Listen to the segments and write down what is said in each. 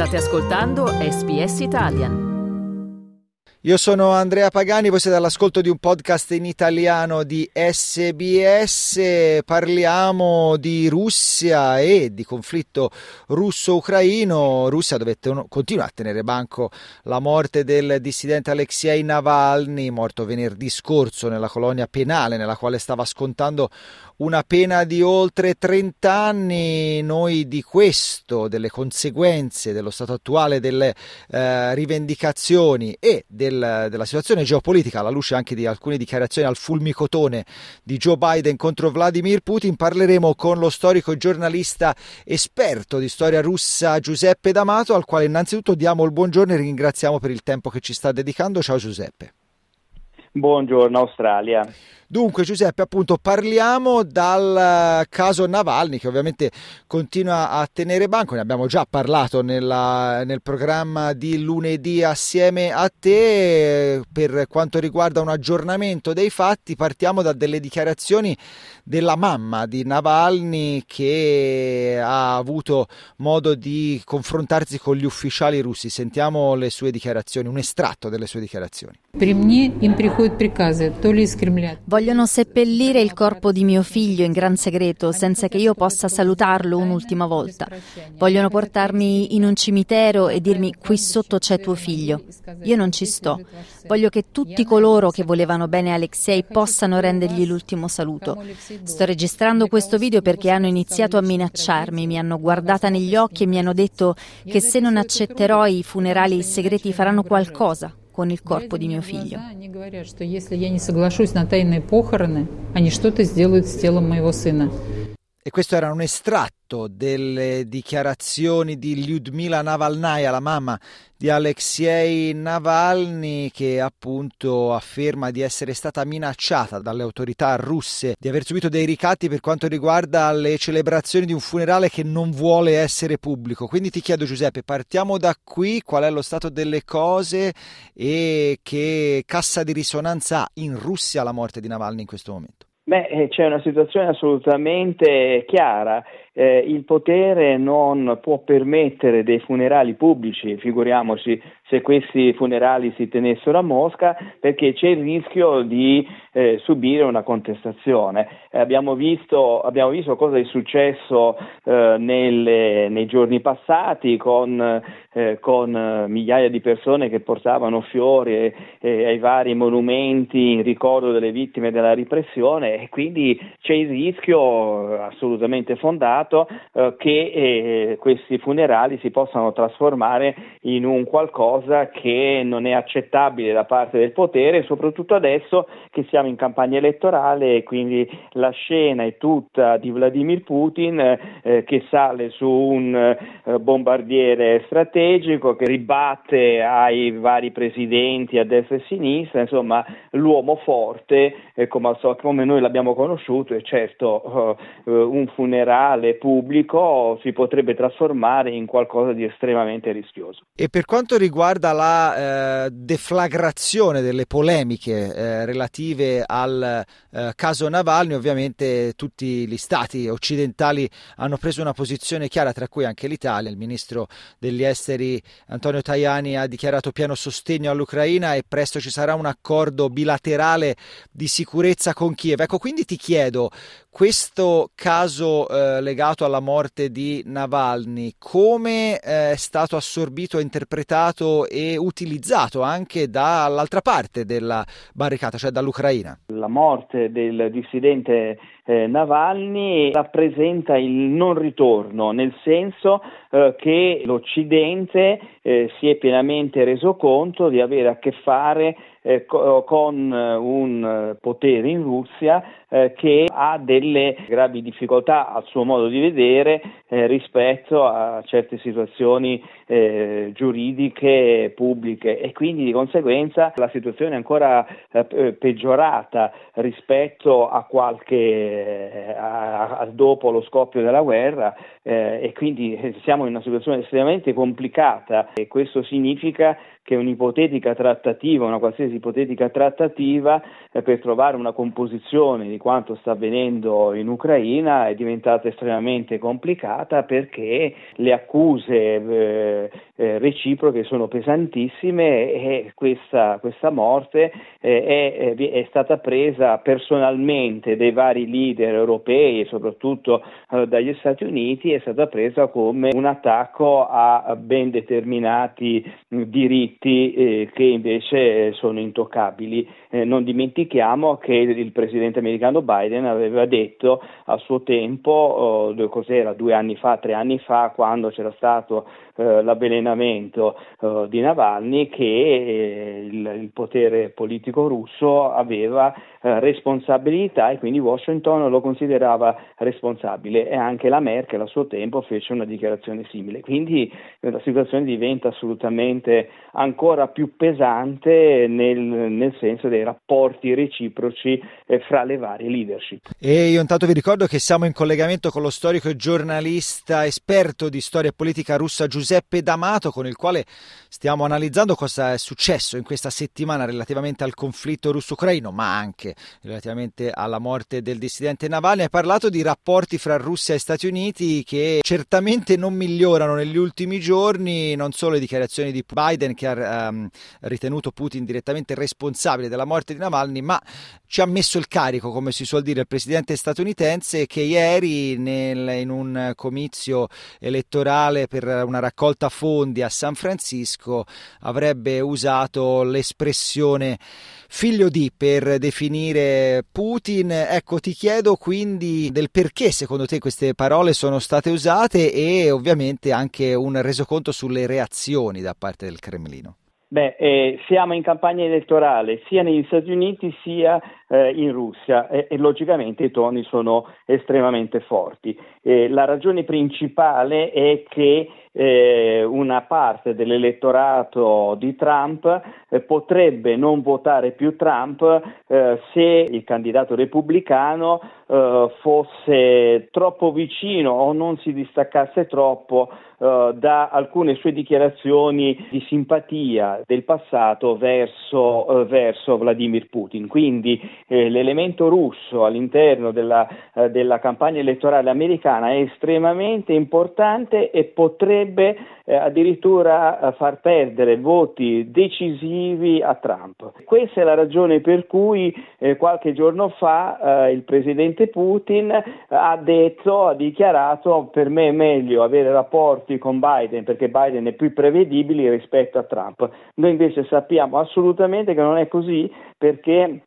State ascoltando SBS Italian. Io sono Andrea Pagani, voi siete all'ascolto di un podcast in italiano di SBS, parliamo di Russia e di conflitto russo-ucraino. Russia dovette, continua a tenere banco la morte del dissidente Alexei Navalny, morto venerdì scorso nella colonia penale nella quale stava scontando una pena di oltre 30 anni. Noi di questo, delle conseguenze dello stato attuale delle eh, rivendicazioni e del del, della situazione geopolitica, alla luce anche di alcune dichiarazioni al fulmicotone di Joe Biden contro Vladimir Putin, parleremo con lo storico giornalista esperto di storia russa Giuseppe D'Amato, al quale innanzitutto diamo il buongiorno e ringraziamo per il tempo che ci sta dedicando. Ciao Giuseppe. Buongiorno Australia. Dunque Giuseppe, appunto parliamo dal caso Navalny che ovviamente continua a tenere banco, ne abbiamo già parlato nella, nel programma di lunedì assieme a te. Per quanto riguarda un aggiornamento dei fatti, partiamo da delle dichiarazioni della mamma di Navalny che ha avuto modo di confrontarsi con gli ufficiali russi, sentiamo le sue dichiarazioni, un estratto delle sue dichiarazioni. Vogliono seppellire il corpo di mio figlio in gran segreto senza che io possa salutarlo un'ultima volta. Vogliono portarmi in un cimitero e dirmi qui sotto c'è tuo figlio. Io non ci sto. Voglio che tutti coloro che volevano bene Alexei possano rendergli l'ultimo saluto. Sto registrando questo video perché hanno iniziato a minacciarmi, mi hanno guardata negli occhi e mi hanno detto che se non accetterò i funerali segreti faranno qualcosa con il corpo di mio figlio. E questo era un estratto delle dichiarazioni di Lyudmila Navalnaya, la mamma di Alexei Navalny, che appunto afferma di essere stata minacciata dalle autorità russe, di aver subito dei ricatti per quanto riguarda le celebrazioni di un funerale che non vuole essere pubblico. Quindi ti chiedo Giuseppe, partiamo da qui, qual è lo stato delle cose e che cassa di risonanza ha in Russia la morte di Navalny in questo momento? Beh, eh, c'è una situazione assolutamente chiara. Eh, il potere non può permettere dei funerali pubblici, figuriamoci se questi funerali si tenessero a Mosca, perché c'è il rischio di eh, subire una contestazione. Eh, abbiamo, visto, abbiamo, visto, cosa è successo eh, nelle, nei giorni passati con, eh, con, migliaia di persone che portavano fiori ai vari monumenti in ricordo delle vittime della repressione e quindi c'è il rischio assolutamente fondato eh, che eh, questi funerali si possano trasformare in un qualcosa cosa che non è accettabile da parte del potere, soprattutto adesso che siamo in campagna elettorale e quindi la scena è tutta di Vladimir Putin eh, che sale su un eh, bombardiere strategico, che ribatte ai vari presidenti a destra e a sinistra, insomma l'uomo forte eh, come, come, noi l'abbiamo conosciuto e certo eh, un funerale pubblico si potrebbe trasformare in qualcosa di estremamente rischioso. E per quanto riguarda riguarda la eh, deflagrazione delle polemiche eh, relative al eh, caso Navalny, ovviamente tutti gli stati occidentali hanno preso una posizione chiara, tra cui anche l'Italia. Il ministro degli esteri Antonio Tajani ha dichiarato pieno sostegno all'Ucraina e presto ci sarà un accordo bilaterale di sicurezza con Kiev. Ecco, quindi ti chiedo, questo caso eh, legato alla morte di Navalny, come eh, è stato assorbito interpretato e utilizzato anche dall'altra parte della barricata, cioè dall'Ucraina? La morte del dissidente eh, Navalny rappresenta il non ritorno, nel senso eh, che l'Occidente eh, si è pienamente reso conto di avere a che fare eh, co- con eh, un potere in Russia eh, che ha delle gravi difficoltà al suo modo di vedere eh, rispetto a certe situazioni eh, giuridiche pubbliche. E quindi di conseguenza la situazione è ancora eh, peggiorata rispetto a qualche a, a dopo lo scoppio della guerra e quindi siamo in una situazione estremamente complicata. E questo significa che un'ipotetica trattativa, una qualsiasi ipotetica trattativa eh, per trovare una composizione di quanto sta avvenendo in Ucraina è diventata estremamente complicata perché le accuse eh, eh, reciproche sono pesantissime e questa, questa morte eh, è, è, stata presa personalmente dai vari leader europei e soprattutto eh, dagli Stati Uniti, è stata presa come un attacco a ben determinati diritti eh, che invece sono intoccabili. Eh, non dimentichiamo che il presidente americano Biden aveva detto a suo tempo, oh, cos'era, due anni fa, tre anni fa, quando c'era stato eh, l'avvelenamento eh, di Navalny, che eh, il, il, potere politico russo aveva eh, responsabilità e quindi Washington lo considerava responsabile e anche la Merkel a suo tempo fece una dichiarazione simile. Quindi la situazione diventa assolutamente ancora più pesante nel, nel senso dei rapporti reciproci eh, fra le varie leadership. E io intanto vi ricordo che siamo in collegamento con lo storico e giornalista esperto di storia politica russa Giuseppe D'Amato con il quale stiamo analizzando cosa è successo in questa settimana relativamente al conflitto russo-ucraino ma anche relativamente alla morte del dissidente Navalny. Hai parlato di rapporti fra Russia e Stati Uniti che certamente non migliorano negli ultimi giorni, non solo le dichiarazioni di Biden che ha um, ritenuto Putin direttamente responsabile della morte di Navalny, ma ci ha messo il carico, come si suol dire, il presidente statunitense che ieri nel, in un comizio elettorale per una raccolta fondi a San Francisco avrebbe usato l'espressione figlio di per definire Putin. Ecco, ti chiedo quindi del perché secondo te queste parole sono state usate e ovviamente anche un resoconto sulle reazioni da parte del Cremlino. Beh, eh, siamo in campagna elettorale sia negli Stati Uniti sia eh, in Russia e, e, logicamente i toni sono estremamente forti. Eh, la ragione principale è che eh, una parte dell'elettorato di Trump eh, potrebbe non votare più Trump eh, se il candidato repubblicano eh, fosse troppo vicino o non si distaccasse troppo eh, da alcune sue dichiarazioni di simpatia del passato verso, eh, verso Vladimir Putin. Quindi l'elemento russo all'interno della, della campagna elettorale americana è estremamente importante e potrebbe potrebbe eh, addirittura eh, far perdere voti decisivi a Trump. Questa è la ragione per cui eh, qualche giorno fa eh, il presidente Putin ha detto, ha dichiarato per me è meglio avere rapporti con Biden perché Biden è più prevedibile rispetto a Trump. Noi invece sappiamo assolutamente che non è così perché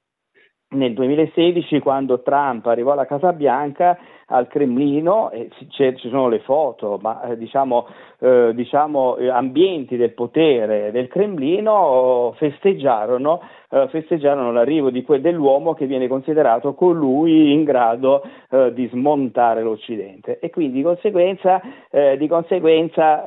nel 2016 quando Trump arrivò alla Casa Bianca al Cremlino, eh, ci sono le foto, ma eh, diciamo, eh, diciamo eh, ambienti del potere del Cremlino festeggiarono, eh, festeggiarono l'arrivo que- dell'uomo che viene considerato colui in grado eh, di smontare l'Occidente. E quindi di conseguenza, di conseguenza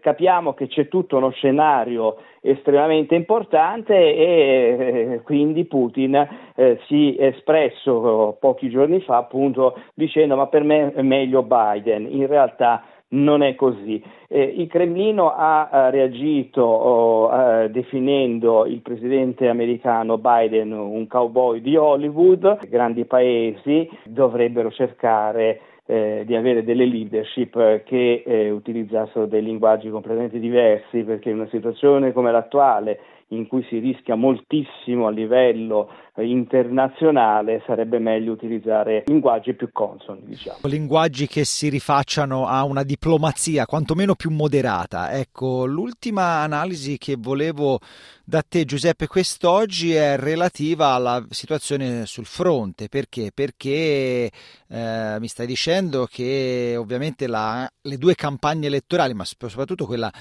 capiamo che c'è tutto uno scenario estremamente importante e quindi Putin eh, si è espresso pochi giorni fa appunto dicendo ma per me è meglio Biden. In realtà non è così. Eh, il Cremlino ha eh, reagito oh, eh, definendo il presidente americano Biden un cowboy di Hollywood. Grandi paesi dovrebbero cercare eh, di avere delle leadership che eh, utilizzassero dei linguaggi completamente diversi perché in una situazione come l'attuale in cui si rischia moltissimo a livello eh, internazionale, sarebbe meglio utilizzare linguaggi più consoni. Diciamo. Linguaggi che si rifacciano a una diplomazia quantomeno più moderata. Ecco, l'ultima analisi che volevo da te Giuseppe quest'oggi è relativa alla situazione sul fronte. Perché? Perché eh, mi stai dicendo che ovviamente la, le due campagne elettorali, ma soprattutto quella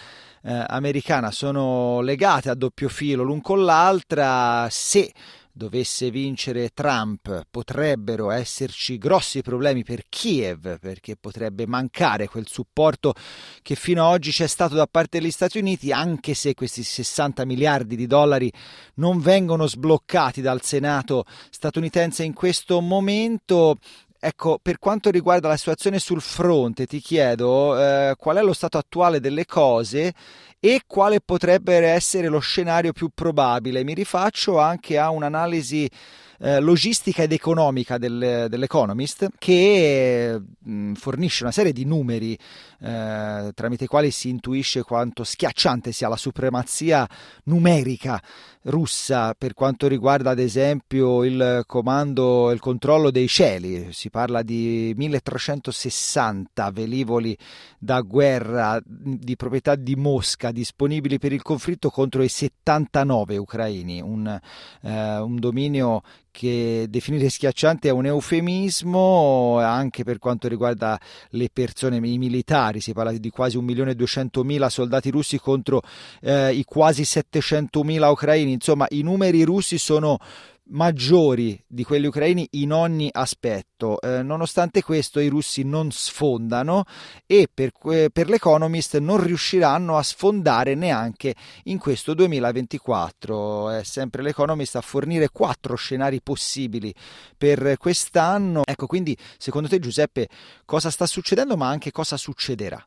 eh, americana, sono legate a doppio filo l'un con l'altra. Se dovesse vincere Trump potrebbero esserci grossi problemi per Kiev perché potrebbe mancare quel supporto che fino ad oggi c'è stato da parte degli Stati Uniti anche se questi 60 miliardi di dollari non vengono sbloccati dal Senato statunitense in questo momento ecco, per quanto riguarda la situazione sul fronte, ti chiedo eh, qual è lo stato attuale delle cose e quale potrebbe essere lo scenario più probabile. Mi rifaccio anche a un'analisi eh, logistica ed economica del, dell'Economist che mh, mm, fornisce una serie di numeri eh, tramite i quali si intuisce quanto schiacciante sia la supremazia numerica russa per quanto riguarda ad esempio il comando, il controllo dei cieli. Si parla di 1360 velivoli da guerra di proprietà di Mosca disponibili per il conflitto contro i 79 ucraini, un, eh, un dominio che definire schiacciante è un eufemismo anche per quanto riguarda le persone, i militari, si parla di quasi 1.200.000 soldati russi contro eh, i quasi 700.000 ucraini, insomma i numeri russi sono maggiori di quelli ucraini in ogni aspetto. Eh, nonostante questo i russi non sfondano e per, per, l'Economist non riusciranno a sfondare neanche in questo 2024. È sempre l'Economist a fornire quattro scenari possibili per quest'anno. Ecco, quindi secondo te Giuseppe cosa sta succedendo ma anche cosa succederà?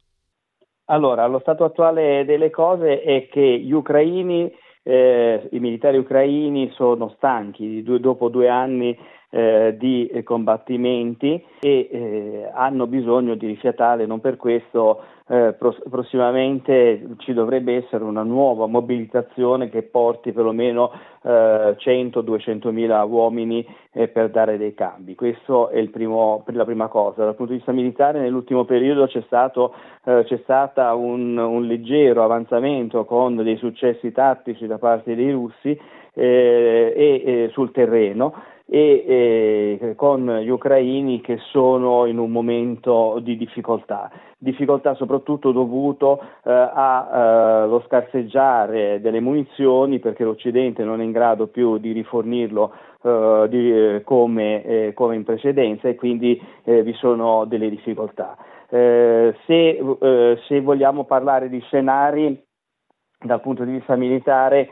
Allora, lo stato attuale delle cose è che gli ucraini eh, i militari ucraini sono stanchi. Due, dopo due anni eh, di combattimenti e eh, hanno bisogno di rifiatare, non per questo eh, prossimamente ci dovrebbe essere una nuova mobilitazione che porti perlomeno eh, 100-200 mila uomini eh, per dare dei cambi. Questa è primo, la prima cosa. Dal punto di vista militare nell'ultimo periodo c'è stato eh, c'è stato un, un, leggero avanzamento con dei successi tattici da parte dei russi eh, e, e sul terreno e eh, con gli ucraini che sono in un momento di difficoltà, difficoltà soprattutto dovuto eh, allo eh, scarseggiare delle munizioni perché l'Occidente non è in grado più di rifornirlo eh, di, eh, come, eh, come, in precedenza e quindi vi sono delle difficoltà. Se, se, vogliamo parlare di scenari dal punto di vista militare,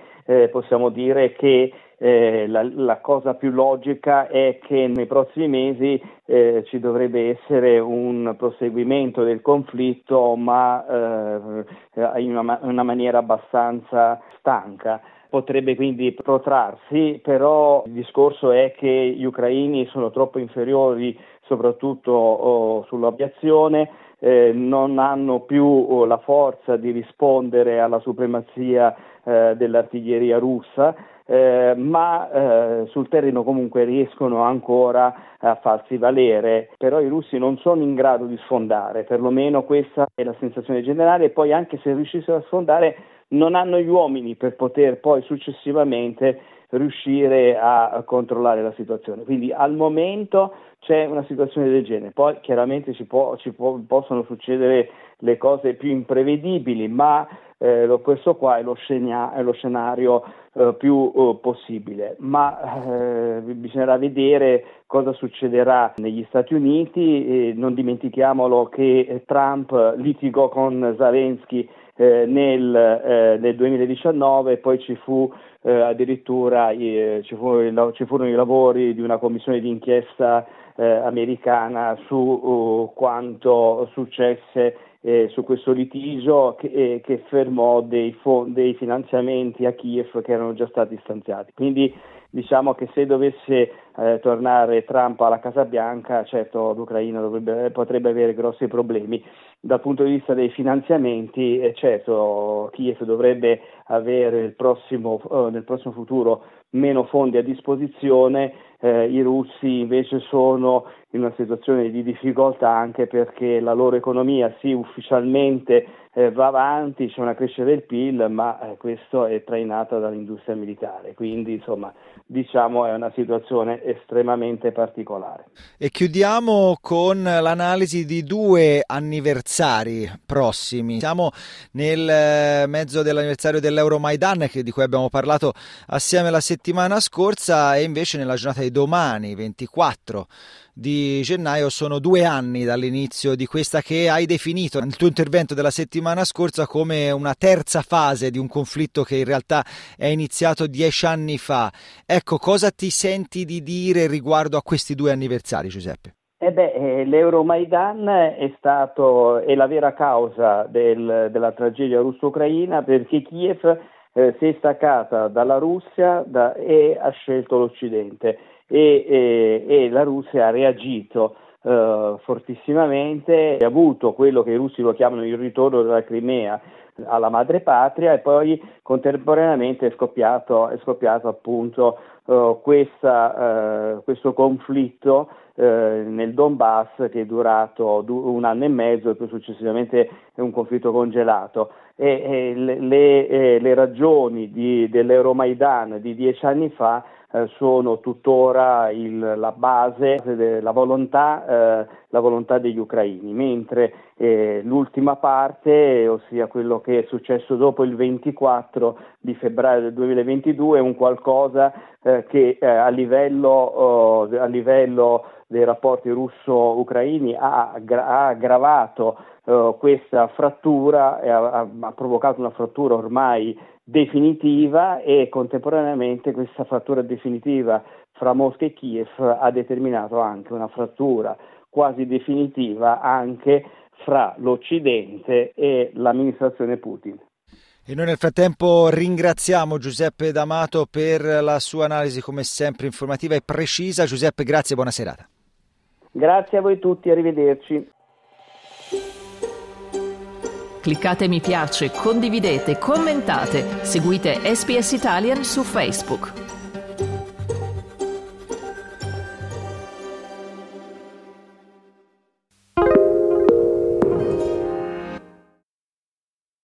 possiamo dire che eh, la, la, cosa più logica è che nei prossimi mesi eh, ci dovrebbe essere un proseguimento del conflitto, ma eh, in una, una maniera abbastanza stanca potrebbe quindi protrarsi, però il discorso è che gli ucraini sono troppo inferiori soprattutto oh, sull'aviazione, eh, non hanno più oh, la forza di rispondere alla supremazia eh, dell'artiglieria russa eh, ma eh, sul terreno comunque riescono ancora a farsi valere, però i russi non sono in grado di sfondare, perlomeno questa è la sensazione generale e poi anche se riuscissero a sfondare non hanno gli uomini per poter poi successivamente riuscire a, controllare la situazione. Quindi al momento c'è una situazione del genere, poi chiaramente ci, può, ci può, possono succedere le cose più imprevedibili, ma eh, questo qua è lo, scena- è lo scenario eh, più eh, possibile, ma eh, bisognerà vedere cosa succederà negli Stati Uniti, non dimentichiamolo che Trump litigò con Zelensky eh, nel, eh, nel, 2019 poi ci fu eh, addirittura ci, fu, ci, furono i lavori di una commissione d'inchiesta americana su uh, quanto successe eh, su questo litigio che, eh, che fermò dei, fo- dei, finanziamenti a Kiev che erano già stati stanziati. Quindi diciamo che se dovesse eh, tornare Trump alla Casa Bianca, certo l'Ucraina dovrebbe, potrebbe avere grossi problemi. Dal punto di vista dei finanziamenti, eh, certo Kiev dovrebbe avere prossimo, eh, nel prossimo futuro meno fondi a disposizione, eh, i russi invece sono in una situazione di difficoltà anche perché la loro economia sì ufficialmente eh, va avanti, c'è una crescita del PIL, ma eh, questo è trainata dall'industria militare, quindi insomma diciamo è una situazione estremamente particolare. E chiudiamo con l'analisi di due anniversari prossimi. Siamo nel eh, mezzo dell'anniversario dell'Euromaidan di cui abbiamo parlato assieme la settimana scorsa e invece nella giornata di domani 24 di gennaio sono due anni dall'inizio di questa che hai definito nel tuo intervento della settimana scorsa come una terza fase di un conflitto che in realtà è iniziato dieci anni fa. Ecco, cosa ti senti di dire riguardo a questi due anniversari, Giuseppe? Eh beh, eh, l'Euromaidan è stato è la vera causa del, della tragedia russo-ucraina perché Kiev eh, si è staccata dalla Russia da, e ha scelto l'Occidente e, e, e la Russia ha reagito eh, fortissimamente, ha avuto quello che i russi lo chiamano il ritorno della Crimea alla madrepatria e poi contemporaneamente è scoppiato, è scoppiato appunto uh, questa, uh, questo conflitto uh, nel Donbass che è durato un anno e mezzo e poi successivamente è un conflitto congelato. E, e le, le, eh, le, ragioni di, dell'Euromaidan di dieci anni fa eh, sono tuttora il, la base, la volontà, eh, la volontà, degli ucraini, mentre eh, l'ultima parte, ossia quello che è successo dopo il 24 di febbraio del 2022, è un qualcosa eh, che eh, a livello, oh, a, livello, dei rapporti russo-ucraini ha, ha aggravato uh, questa frattura ha, ha, provocato una frattura ormai definitiva e contemporaneamente questa frattura definitiva fra Mosca e Kiev ha determinato anche una frattura quasi definitiva anche fra l'Occidente e l'amministrazione Putin. E noi nel frattempo ringraziamo Giuseppe D'Amato per la sua analisi come sempre informativa e precisa. Giuseppe, grazie e buona serata. Grazie a voi tutti, arrivederci. Cliccate mi piace, condividete, commentate, seguite SPS Italian su Facebook.